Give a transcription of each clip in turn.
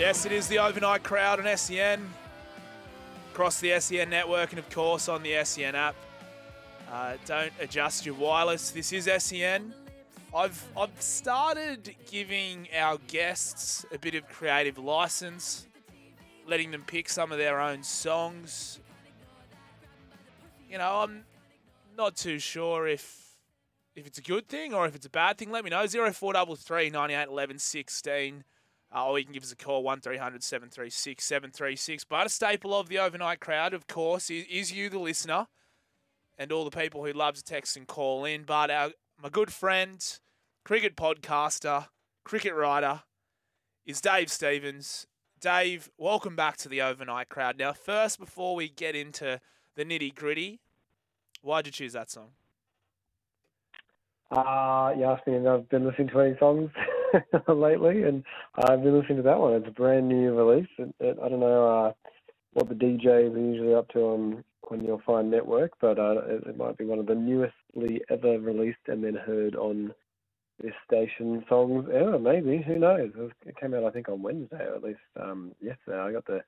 Yes, it is the overnight crowd on SEN, across the SEN network, and of course on the SEN app. Uh, don't adjust your wireless. This is SEN. I've I've started giving our guests a bit of creative license, letting them pick some of their own songs. You know, I'm not too sure if if it's a good thing or if it's a bad thing. Let me know. 0433 98 11 16. Uh, or you can give us a call, 1300 736 736. But a staple of the overnight crowd, of course, is, is you, the listener, and all the people who love to text and call in. But our, my good friend, cricket podcaster, cricket writer, is Dave Stevens. Dave, welcome back to the overnight crowd. Now, first, before we get into the nitty gritty, why'd you choose that song? Uh, you asked me if I've been listening to any songs lately, and I've been listening to that one. It's a brand new release. It, it, I don't know uh, what the DJs are usually up to on on your fine network, but uh, it, it might be one of the newestly ever released and then heard on this station songs ever. Maybe who knows? It, was, it came out I think on Wednesday or at least um, yesterday. I got the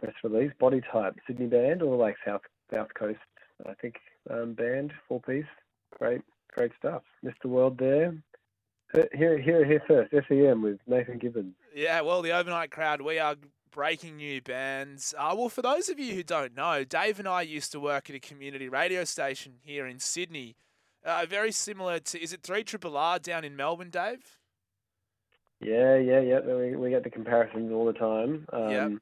press release. Body Type, Sydney band or like South South Coast, I think um, band, four piece. Great, great stuff. Mr. World there. Here, here, here first. SEN with Nathan Gibbons. Yeah, well, the overnight crowd, we are breaking new bands. Uh, well, for those of you who don't know, Dave and I used to work at a community radio station here in Sydney. Uh, very similar to, is it 3 Triple R down in Melbourne, Dave? Yeah, yeah, yeah. We, we get the comparisons all the time. Um,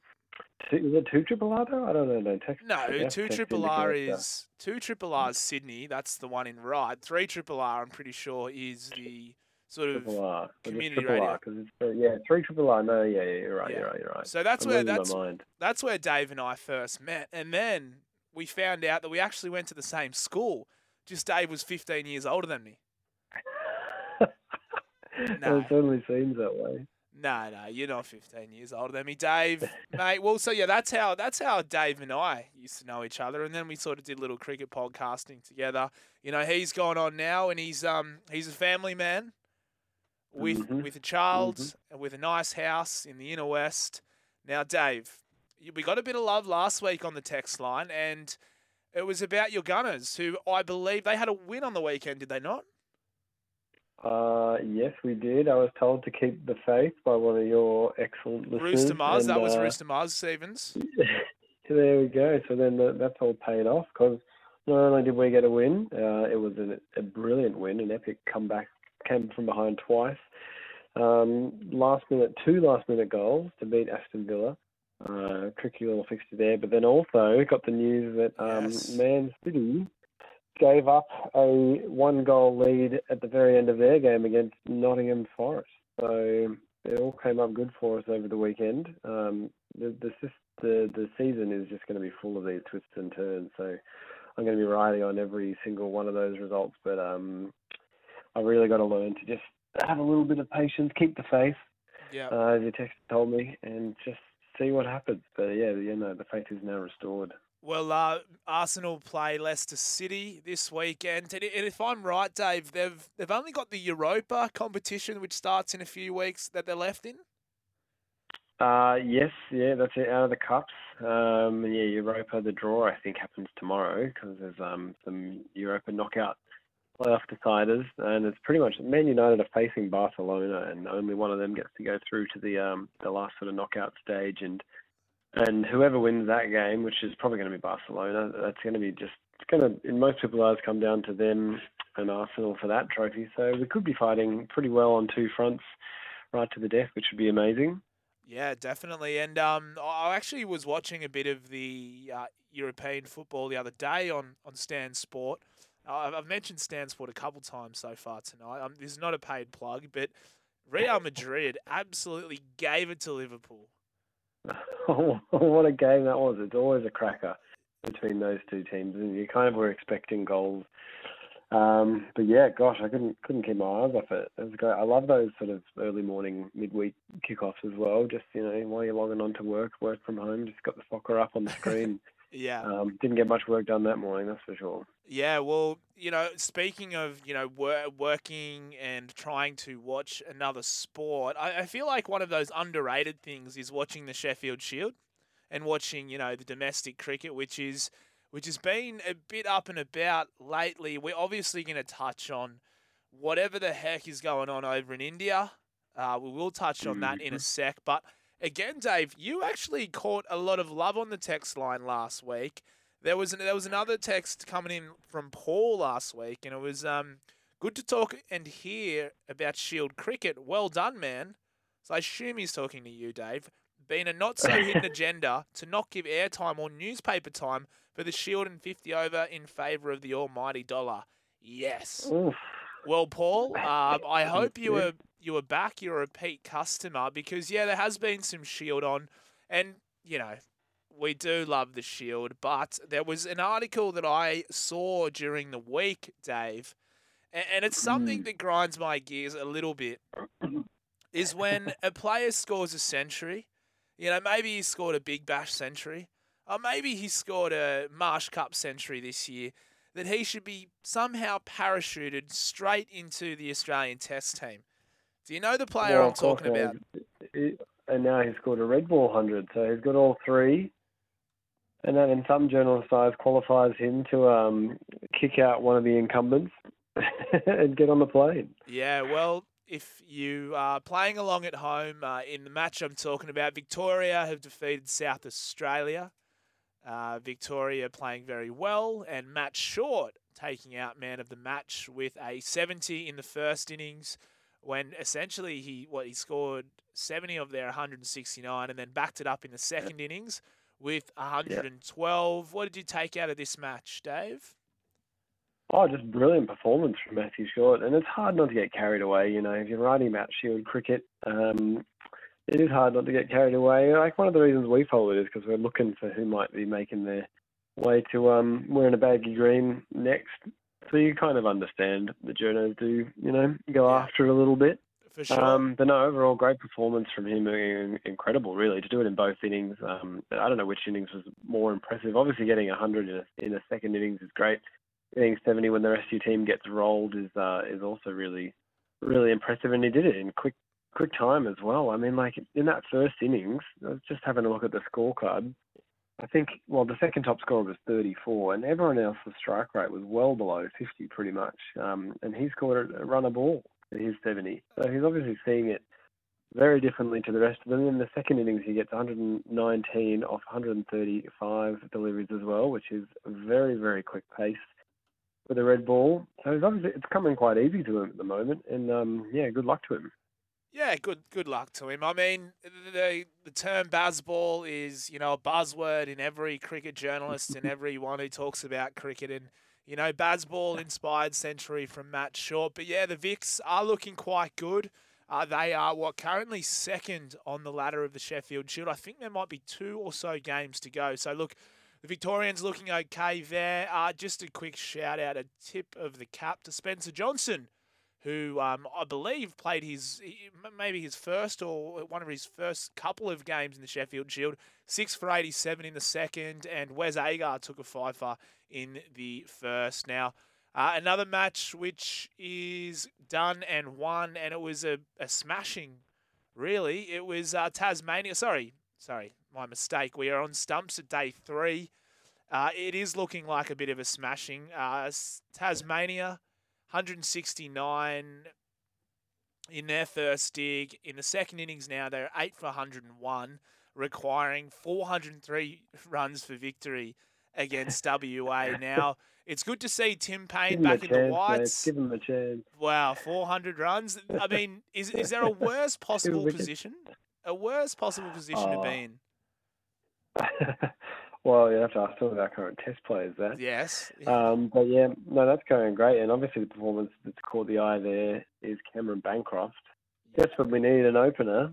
two- Is it two triple R though? I don't know. No, text. No, yeah, 2 text Triple R is 2 Triple R is Sydney. That's the one in right. 3 Triple R, I'm pretty sure, is the sort of. R. Community radio. R it's uh, yeah three triple R. No, yeah, yeah, you're right. Yeah. You're right. You're right. So that's I'm where that's that's where Dave and I first met, and then we found out that we actually went to the same school. Just Dave was 15 years older than me. No. It certainly seems that way. No, no, you're not 15 years older than me, Dave, mate. Well, so yeah, that's how that's how Dave and I used to know each other, and then we sort of did little cricket podcasting together. You know, he's gone on now, and he's um he's a family man with Mhm, with a child and with a nice house in the inner west. Now, Dave, we got a bit of love last week on the text line, and it was about your Gunners, who I believe they had a win on the weekend, did they not? Uh, yes, we did. I was told to keep the faith by one of your excellent listeners. Rooster Mars, and, that was uh, Rooster Mars Stevens. there we go. So then the, that's all paid off because not only did we get a win, uh, it was an, a brilliant win, an epic comeback. Came from behind twice. Um, last minute, two last minute goals to beat Aston Villa. Uh, tricky little fixture there, but then also got the news that um, Yes. Man City gave up a one goal lead at the very end of their game against Nottingham Forest. So it all came up good for us over the weekend. Um, the, the the the season is just going to be full of these twists and turns. So I'm going to be riding on every single one of those results. But um, I've really got to learn to just have a little bit of patience, keep the faith, Yeah. uh, as your text told me, and just see what happens. But yeah, you know, the faith is now restored. Well, uh, Arsenal play Leicester City this weekend, and and if I'm right, Dave, they've they've only got the Europa competition, which starts in a few weeks, that they're left in. Uh, yes, yeah, that's it. Out of the cups, um, yeah, Europa. The draw I think happens tomorrow because there's um some Europa knockout playoff deciders, and it's pretty much Man United are facing Barcelona, and only one of them gets to go through to the um the last sort of knockout stage, and and whoever wins that game, which is probably going to be Barcelona, that's going to be just it's going to in most people's eyes come down to them and Arsenal for that trophy. So we could be fighting pretty well on two fronts, right to the death, which would be amazing. Yeah, definitely. And um, I actually was watching a bit of the uh, European football the other day on on Stan Sport. Uh, I've mentioned Stan Sport a couple times so far tonight. Um, this is not a paid plug, but Real Madrid absolutely gave it to Liverpool. what a game that was! It's always a cracker between those two teams, and you kind of were expecting goals. Um, but yeah, gosh, I couldn't couldn't keep my eyes off it. It was great. I love those sort of early morning, midweek kickoffs as well. Just you know, while you're logging on to work, work from home, just got the soccer up on the screen. Yeah. Um, didn't get much work done that morning, that's for sure. Yeah, well, you know, speaking of, you know, wor- working and trying to watch another sport, I, I feel like one of those underrated things is watching the Sheffield Shield and watching, you know, the domestic cricket, which is which has been a bit up and about lately. We're obviously going to touch on whatever the heck is going on over in India. Uh, we will touch on that in a sec, but again, Dave, you actually caught a lot of love on the text line last week. There was an, there was another text coming in from Paul last week, and it was um, good to talk and hear about Shield cricket. Well done, man. So I assume he's talking to you, Dave. Being a not so hidden agenda to not give airtime or newspaper time for the Shield and 50 over in favour of the almighty dollar. Yes. Oof. Well, Paul, um, I hope you were you were back. You're a repeat customer because yeah, there has been some Shield on, and you know we do love the Shield. But there was an article that I saw during the week, Dave, and, and it's something that grinds my gears a little bit. Is when a player scores a century, you know, maybe he scored a Big Bash century, or maybe he scored a Marsh Cup century this year that he should be somehow parachuted straight into the Australian Test team. Do you know the player Well, I'm talking uh, about? And now he's scored a red ball hundred, so he's got all three. And that in some journalist eyes qualifies him to um, kick out one of the incumbents and get on the plane. Yeah, well, if you are playing along at home uh, in the match I'm talking about, Victoria have defeated South Australia. Uh, Victoria playing very well, and Matt Short taking out man of the match with a 70 in the first innings. When essentially he what he scored 70 of their 169, and then backed it up in the second innings with 112. What did you take out of this match, Dave? Oh, just brilliant performance from Matthew Short, and it's hard not to get carried away. You know, if you're writing about Shield cricket, um, it is hard not to get carried away. Like one of the reasons we follow it is because we're looking for who might be making their way to um, wearing a baggy green next. So you kind of understand the journos do, you know, go after it a little bit. For sure. Um, but no, overall great performance from him. Incredible, really, to do it in both innings. Um, I don't know which innings was more impressive. Obviously, getting 100 in a, in a second innings is great. Getting 70 when the rest of your team gets rolled is uh, is also really, really impressive. And he did it in quick quick time as well. I mean, like in that first innings, I was just having a look at the scorecard. I think, well, the second top scorer was 34, and everyone else's strike rate was well below 50, pretty much. Um, and he scored a, run a ball at his 70. So he's obviously seeing it very differently to the rest of them. In the second innings, he gets 119 off 135 deliveries as well, which is very, very quick pace with a red ball. So it's obviously it's coming quite easy to him at the moment, and um, yeah, good luck to him. Yeah, good good luck to him. I mean, the the term Bazball is, you know, a buzzword in every cricket journalist and everyone who talks about cricket and you know, Bazball inspired century from Matt Short. But yeah, the Vics are looking quite good. Uh, they are what currently second on the ladder of the Sheffield Shield. I think there might be two or so games to go. So look, the Victorians looking okay there. Uh, just a quick shout out, a tip of the cap to Spencer Johnson who um, I believe played his maybe his first or one of his first couple of games in the Sheffield Shield. Six for 87 in the second, and Wes Agar took a fifer in the first. Now, uh, another match which is done and won, and it was a, a smashing, really. It was uh, Tasmania. Sorry, sorry, my mistake. We are on stumps at day three. Uh, it is looking like a bit of a smashing. Uh, Tasmania 169 in their first dig. In the second innings now, they're 8 for 101, requiring 403 runs for victory against WA. Now, it's good to see Tim Paine back in the chance, mate. whites. Give him a chance. Wow, 400 runs. I mean, is, is there a worse possible position a worse possible position to Oh. be in. Well, you have to ask some of our current test players that. Yes. Um, but yeah, no, that's going great. And obviously, the performance that's caught the eye there is Cameron Bancroft. That's what we need an opener.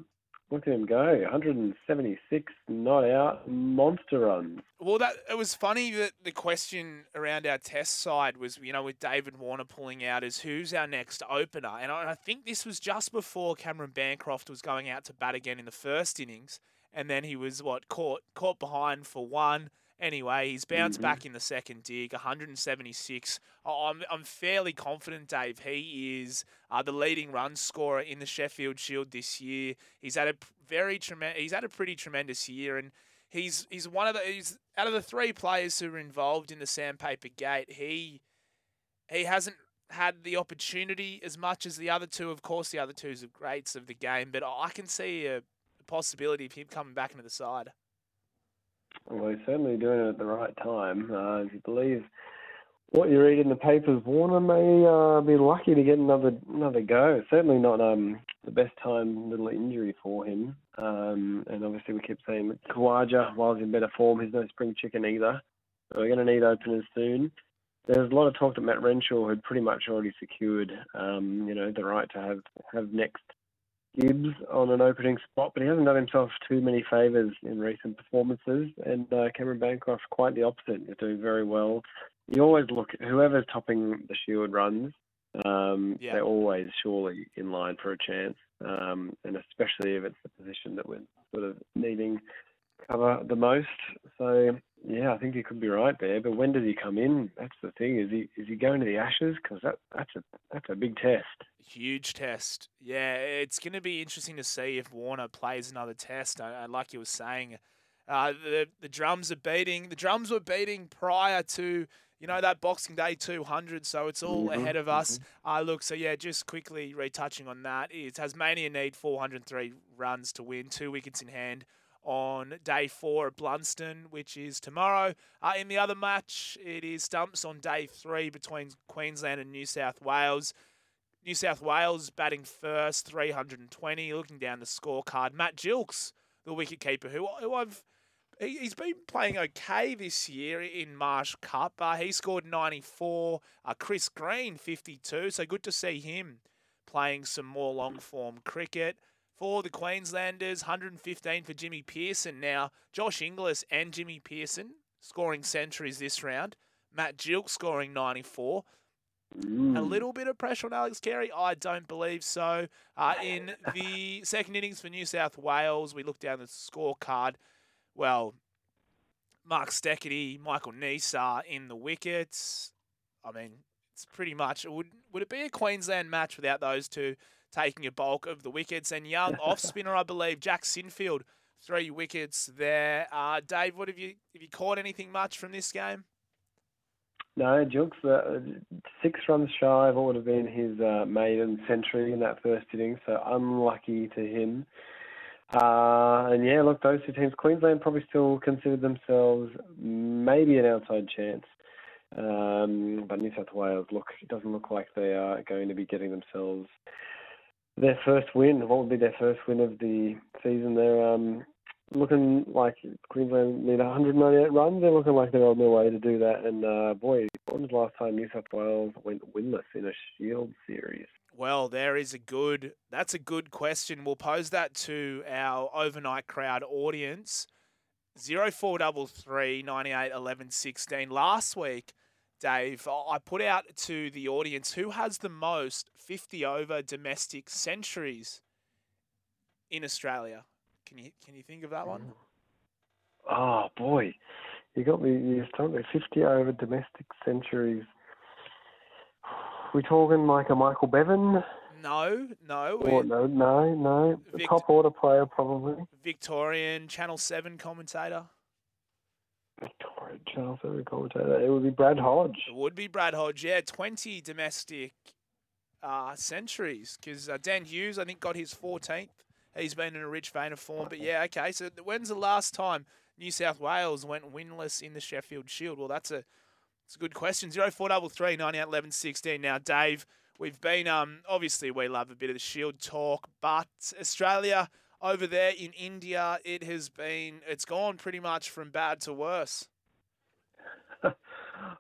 Look at him go 176 not out, monster runs. Well, that it was funny that the question around our test side was, you know, with David Warner pulling out, is who's our next opener? And I, I think this was just before Cameron Bancroft was going out to bat again in the first innings, and then he was what caught caught behind for one. Anyway, he's bounced Mhm. back in the second dig, 176. I- I'm, I'm fairly confident, Dave. He is uh, the leading run scorer in the Sheffield Shield this year. He's had a very tremendous. He's had a pretty tremendous year, and he's he's one of the he's out of the three players who were involved in the Sandpaper Gate. He he hasn't had the opportunity as much as the other two. Of course, the other two's are greats of the game, but I can see a possibility of him coming back into the side. Well, he's certainly doing it at the right time. Uh, if you believe what you read in the papers, Warner may uh, be lucky to get another another go. Certainly not um, the best time little injury for him. Um, and obviously, we keep saying Khawaja, while he's in better form, he's no spring chicken either. So we're going to need openers soon. There's a lot of talk that Matt Renshaw had pretty much already secured, um, you know, the right to have have next Gibbs on an opening spot, but he hasn't done himself too many favours in recent performances. And uh, Cameron Bancroft, quite the opposite, is doing very well. You always look whoever's topping the Shield runs, um, Yeah. they're always surely in line for a chance, um, and especially if it's the position that we're sort of needing cover the most. So yeah, I think you could be right there. But when does he come in? That's the thing. Is he is he going to the Ashes? Because that that's a that's a big test. Huge test. Yeah, it's going to be interesting to see if Warner plays another test. I, I, like you were saying, uh, the the drums are beating. The drums were beating prior to you know that Boxing Day 200, so it's all Mhm, ahead of us. Uh, look, so yeah, just quickly retouching on that is Tasmania need 403 runs to win, two wickets in hand on day four at Blundstone, which is tomorrow. Uh, in the other match, it is stumps on day three between Queensland and New South Wales. New South Wales batting first, 320. Looking down the scorecard, Matt Gilkes, the wicketkeeper, who, who I've he- he's been playing okay this year in Marsh Cup. Uh, he scored 94. Uh, Chris Green 52. So good to see him playing some more long form cricket. For the Queenslanders, 115 for Jimmy Peirson. Now, Josh Inglis and Jimmy Peirson scoring centuries this round. Matt Gilk scoring 94. A Mm. little bit of pressure on Alex Carey? I don't believe so. Uh, in the second innings for New South Wales, we look down the scorecard. Well, Mark Steketee, Michael Neser in the wickets. I mean, it's pretty much. Would would it be a Queensland match without those two taking a bulk of the wickets? And young off spinner, I believe, Jack Sinfield, three wickets there. Uh, Dave, what have you have you caught anything much from this game? No, Jukes, uh, six runs shy of what would have been his uh, maiden century in that first inning, so unlucky to him. Uh, and yeah, look, those two teams, Queensland probably still consider themselves maybe an outside chance. Um, but New South Wales, look, it doesn't look like they are going to be getting themselves their first win. What would be their first win of the season? They're um, looking like Queensland need 198 runs. They're looking like they're on their way to do that. And uh, boy, when was the last time New South Wales went winless in a Shield series? Well, there is a good. That's a good question. We'll pose that to our overnight crowd audience. Zero four double three ninety eight eleven sixteen. Last week, Dave, I put out to the audience who has the most fifty over domestic centuries in Australia. Can you can you think of that one? Oh boy, you got me. You told me 50 over domestic centuries. We talking like a Michael Bevan? No, no. Or no, no, no. A Vic- top order player probably. Victorian Channel Seven commentator. Victoria Channel Seven commentator. It would be Brad Hodge. It would be Brad Hodge, yeah. 20 domestic uh, centuries because uh, Dan Hughes, I think, got his 14th. He's been in a rich vein of form. But yeah, okay. So when's the last time New South Wales went winless in the Sheffield Shield? Well, that's a, it's a good question. 0433 98 11 16. Now, Dave, we've been, um, obviously, we love a bit of the Shield talk, but Australia, over there in India, it has been it's gone pretty much from bad to worse.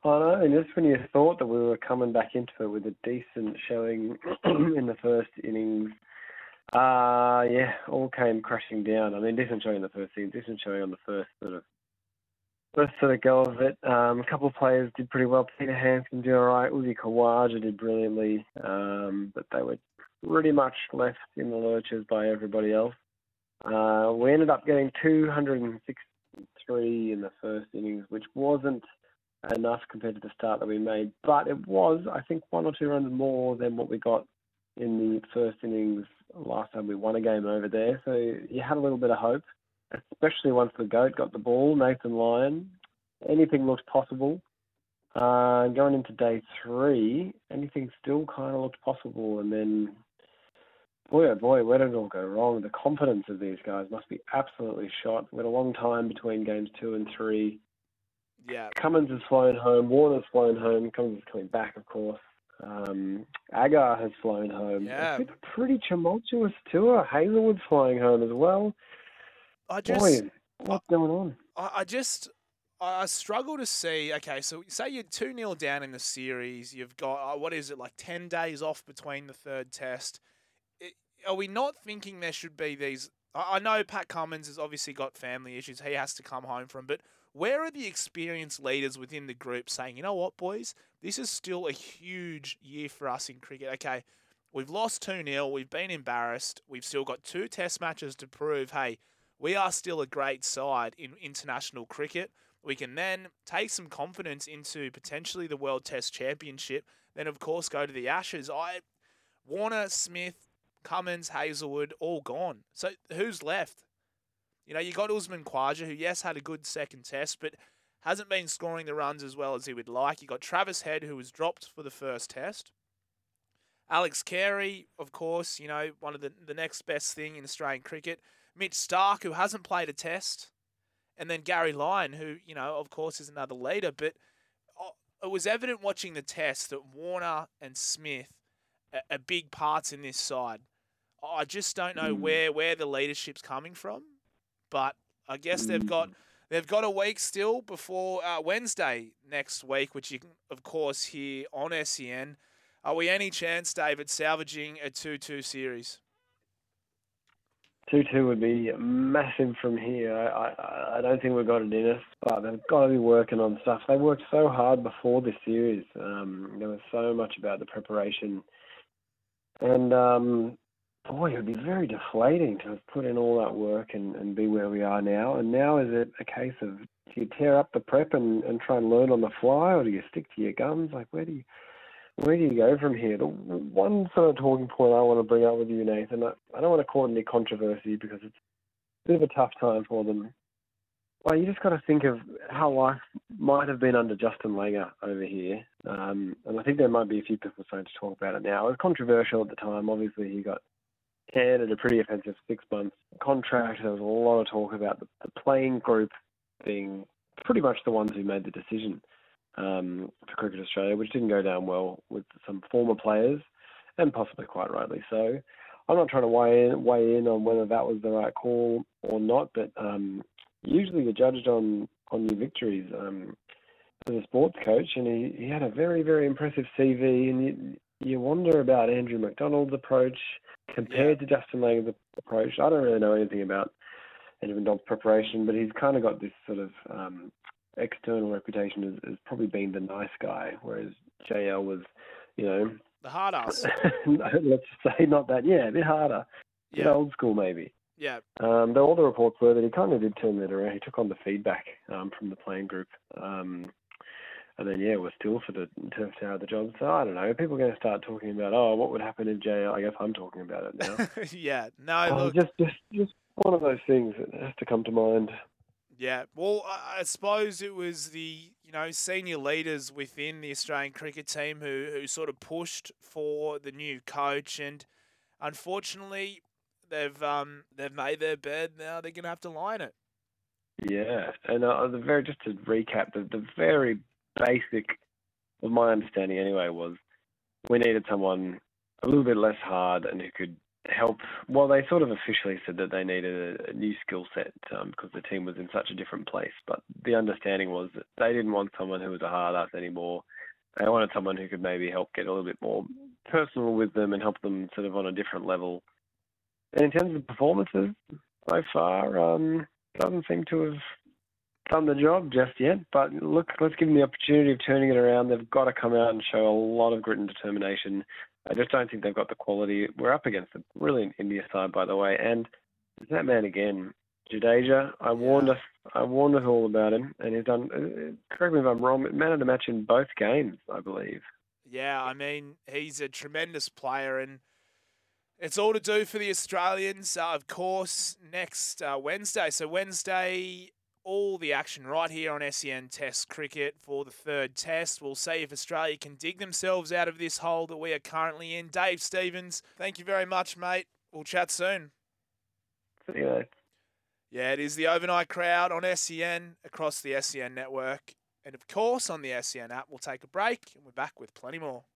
I know, and just when you thought that we were coming back into it with a decent showing in the first innings, uh yeah, all came crashing down. I mean, decent showing in the first innings, decent showing on the first sort of first sort of go of it. Um, a couple of players did pretty well. Peter Handscomb did all right. Uzi Khawaja did brilliantly, um, but they were pretty much left in the lurches by everybody else. Uh, we ended up getting 263 in the first innings, which wasn't enough compared to the start that we made, but it was, I think, one or two runs more than what we got in the first innings last time we won a game over there. So you had a little bit of hope, especially once the GOAT got the ball, Nathan Lyon. Anything looked possible. Uh, going into day three, anything still kind of looked possible, and then boy, oh boy, where did it all go wrong? The confidence of these guys must be absolutely shot. We had a long time between games two and three. Yeah. Cummins has flown home. Warner's flown home. Cummins is coming back, of course. Um, Agar has flown home. Yeah. It's been a pretty tumultuous tour. Hazlewood's flying home as well. I just Boy, what's going on? I, I just I I struggle to see. Okay, so say you're two 0 down in the series. You've got uh, what is it like ten days off between the third test. It, are we not thinking there should be these? I, I know Pat Cummins has obviously got family issues. He has to come home from, but where are the experienced leaders within the group saying, you know what, boys, this is still a huge year for us in cricket. Okay, we've lost 2 0, we've been embarrassed, we've still got two test matches to prove, hey, we are still a great side in international cricket. We can then take some confidence into potentially the World Test Championship, then, of course, go to the Ashes. I Warner, Smith, Cummins, Hazlewood, all gone. So who's left? You know, you got Usman Khawaja, who, yes, had a good second test, but hasn't been scoring the runs as well as he would like. You got Travis Head, who was dropped for the first test. Alex Carey, of course, you know, one of the, the next best thing in Australian cricket. Mitch Starc, who hasn't played a test. And then Gary Lyon, who, you know, of course, is another leader. But uh, it was evident watching the test that Warner and Smith are big parts in this side. I just don't know where, where the leadership's coming from. But I guess they've got they've got a week still before uh, Wednesday next week, which you can of course hear on SEN. Are we any chance, David, salvaging a two-two series? Two two would be massive from here. I, I I don't think we've got it in us, but they've got to be working on stuff. They worked so hard before this series. Um, there was so much about the preparation, and um, boy, it would be very deflating to have put in all that work and, and be where we are now. And now is it a case of do you tear up the prep and, and try and learn on the fly, or do you stick to your guns? Like where do you where do you go from here? The one sort of talking point I want to bring up with you, Nathan, I, I don't want to cause any controversy because it's a bit of a tough time for them. Well, you just got to think of how life might have been under Justin Langer over here. Um, and I think there might be a few people starting to talk about it now. It was controversial at the time. Obviously, he got handed a pretty offensive six month contract. There was a lot of talk about the, the playing group being pretty much the ones who made the decision um, for Cricket Australia, which didn't go down well with some former players, and possibly quite rightly so. I'm not trying to weigh in, weigh in on whether that was the right call or not, but um, usually you're judged on on your victories. Um, as a sports coach, and he, he had a very very impressive CV, and you you wonder about Andrew McDonald's approach compared to Justin Langer's approach. I don't really know anything about Andrew McDonald's preparation, but he's kind of got this sort of um, external reputation as, as probably being the nice guy, whereas JL was, you know, The hard ass. let's just say not that. Yeah, a bit harder, a bit Yeah. old school maybe. Yeah. Um, though all the reports were that he kind of did turn that around. He took on the feedback um, from the playing group. Um, and then, yeah, we're still for the turf tower the job. So I don't know. People are going to start talking about, oh, what would happen if JL? I guess I'm talking about it now. yeah. No, Oh, look. just, just, just one of those things that has to come to mind. Yeah, well, I I suppose it was the you know senior leaders within the Australian cricket team who who sort of pushed for the new coach, and unfortunately, they've um they've made their bed. Now they're gonna have to in it. Yeah, and uh, the very just to recap, the, the very basic, of my understanding anyway, was we needed someone a little bit less hard and who could help. Well, they sort of officially said that they needed a, a new skill set um, because the team was in such a different place. But the understanding was that they didn't want someone who was a hard ass anymore. They wanted someone who could maybe help get a little bit more personal with them and help them sort of on a different level. And in terms of performances, so far, um, doesn't seem to have done the job just yet. But look, let's give them the opportunity of turning it around. They've got to come out and show a lot of grit and determination. I just don't think they've got the quality. We're up against a brilliant India side, by the way, and that man again, Jadeja. I warned us. I warned us all about him, and he's done. uh, Correct me if I'm wrong. Man of the match in both games, I believe. Yeah, I mean, he's a tremendous player, and it's all to do for the Australians, uh, of course, next uh, Wednesday. So, Wednesday, all the action right here on SEN Test Cricket for the third test. We'll see if Australia can dig themselves out of this hole that we are currently in. Dave Stevens, thank you very much, mate. We'll chat soon. See you later. Yeah, it is the overnight crowd on SEN across the SEN network. And of course, on the SEN app, we'll take a break and we're back with plenty more.